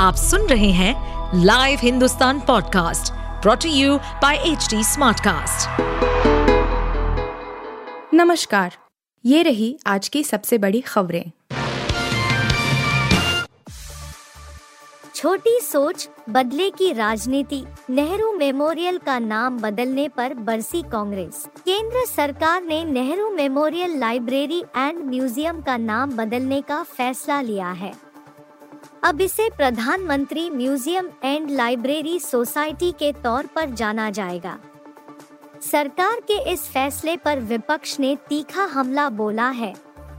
आप सुन रहे हैं live Hindustan podcast brought to you by H Smartcast. नमस्कार ये रही आज की सबसे बड़ी खबरें। छोटी सोच बदले की राजनीति नेहरू मेमोरियल का नाम बदलने पर बरसी कांग्रेस। केंद्र सरकार ने Nehru memorial library and museum का नाम बदलने का फैसला लिया है। अब इसे प्रधानमंत्री म्यूज़ियम एंड लाइब्रेरी सोसाइटी के तौर पर जाना जाएगा। सरकार के इस फैसले पर विपक्ष ने तीखा हमला बोला है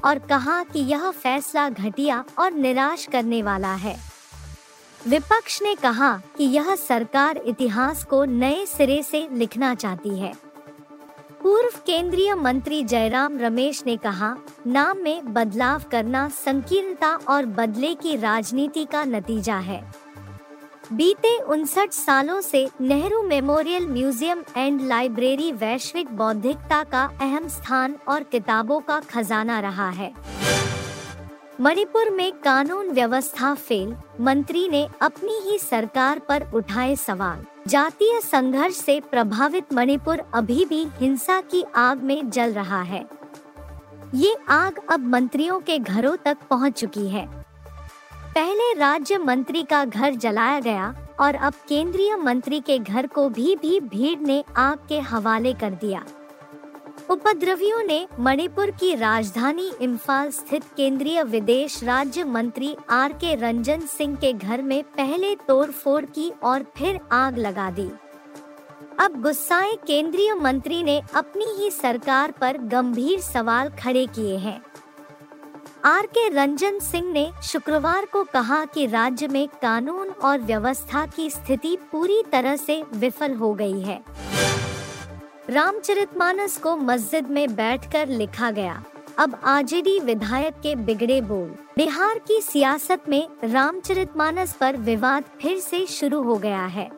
और कहा कि यह फैसला घटिया और निराश करने वाला है। विपक्ष ने कहा कि यह सरकार इतिहास को नए सिरे से लिखना चाहती है। पूर्व केंद्रीय मंत्री जयराम रमेश ने कहा, नाम में बदलाव करना संकीर्णता और बदले की राजनीति का नतीजा है। बीते उनसठ सालों से Nehru memorial museum and library वैश्विक बौद्धिकता का अहम स्थान और किताबों का खजाना रहा है। मणिपुर में कानून व्यवस्था फेल, मंत्री ने अपनी ही सरकार पर उठाए सवाल। जातीय संघर्ष से प्रभावित मणिपुर अभी भी हिंसा की आग में जल रहा है। ये आग अब मंत्रियों के घरों तक पहुँच चुकी है। पहले राज्य मंत्री का घर जलाया गया और अब केंद्रीय मंत्री के घर को भी भी भीड़ ने आग के हवाले कर दिया। उपद्रवियों ने मणिपुर की राजधानी इम्फाल स्थित केंद्रीय विदेश राज्य मंत्री आर के रंजन सिंह के घर में पहले तोड़फोड़ की और फिर आग लगा दी। अब गुस्साए केंद्रीय मंत्री ने अपनी ही सरकार पर गंभीर सवाल खड़े किए हैं। आर के रंजन सिंह ने शुक्रवार को कहा कि राज्य में कानून और व्यवस्था की स्थिति पूरी तरह से विफल हो गई है। रामचरितमानस को मस्जिद में बैठकर लिखा गया, अब आरजेडी विधायक के बिगड़े बोल। बिहार की सियासत में रामचरितमानस पर विवाद फिर से शुरू हो गया है।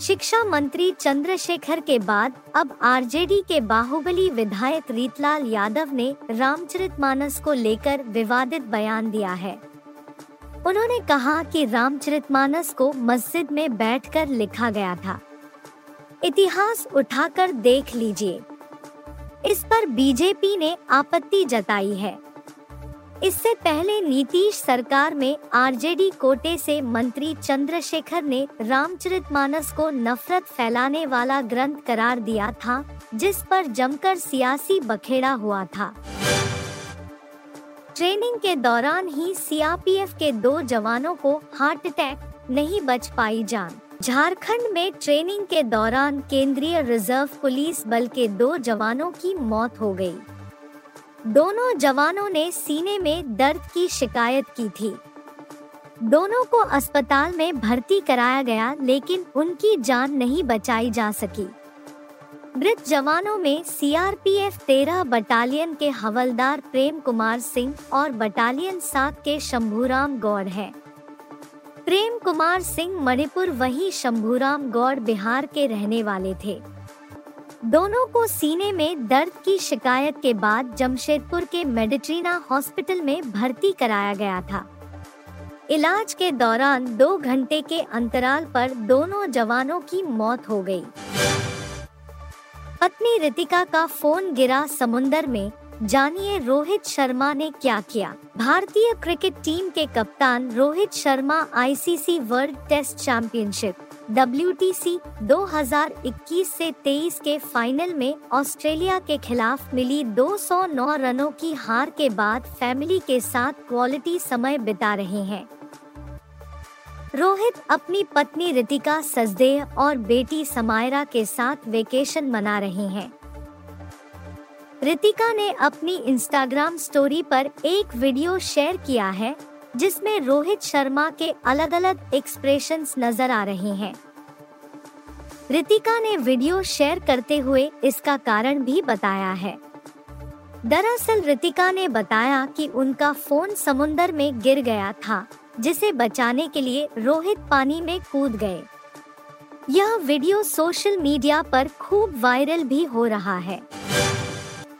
शिक्षा मंत्री चंद्रशेखर के बाद अब आरजेडी के बाहुबली विधायक रीतलाल यादव ने रामचरितमानस को लेकर विवादित बयान दिया है। उन्होंने कहा कि रामचरितमानस को मस्जिद में बैठकर लिखा गया था। इतिहास उठाकर देख लीजिए। इस पर बीजेपी ने आपत्ति जताई है। इससे पहले नीतीश सरकार में आरजेडी कोटे से मंत्री चंद्रशेखर ने रामचरितमानस को नफरत फैलाने वाला ग्रंथ करार दिया था, जिस पर जमकर सियासी बखेड़ा हुआ था। ट्रेनिंग के दौरान ही सीआरपीएफ के दो जवानों को हार्ट अटैक, नहीं बच पाई जान। झारखंड में ट्रेनिंग के दौरान केंद्रीय रिज़र्व पुलिस बल के दो जवानों की मौत हो गई। दोनों जवानों ने सीने में दर्द की शिकायत की थी दोनों को अस्पताल में भर्ती कराया गया, लेकिन उनकी जान नहीं बचाई जा सकी मृत जवानों में सीआरपीएफ तेरह बटालियन के हवलदार प्रेम कुमार सिंह और बटालियन सात के शंभूराम गौड़ हैं। प्रेम कुमार सिंह मणिपुर वही शंभूराम गौड़ बिहार के रहने वाले थे दोनों को सीने में दर्द की शिकायत के बाद जमशेदपुर के मेडिट्रीना हॉस्पिटल में भर्ती कराया गया था इलाज के दौरान दो घंटे के अंतराल पर दोनों जवानों की मौत हो गई। पत्नी रितिका का फ़ोन गिरा समुंदर में जानिए रोहित शर्मा ने क्या किया। भारतीय क्रिकेट टीम के कप्तान Rohit Sharma ICC world test championship W 2021 से 23 के फाइनल में ऑस्ट्रेलिया के खिलाफ मिली 209 रनों की हार के बाद फैमिली के साथ क्वालिटी समय बिता रहे हैं। रोहित अपनी पत्नी रितिका सजदेह और बेटी समायरा के साथ वेकेशन मना रहे हैं। रितिका ने अपनी इंस्टाग्राम स्टोरी पर एक वीडियो शेयर किया है, जिसमें रोहित शर्मा के अलग अलग एक्सप्रेशंस नज़र आ रहे हैं। रितिका ने वीडियो शेयर करते हुए इसका कारण भी बताया है। दरअसल रितिका ने बताया कि उनका फ़ोन समुन्दर में गिर गया था, जिसे बचाने के लिए रोहित पानी में कूद गए। यह वीडियो सोशल मीडिया पर खूब वायरल भी हो रहा है।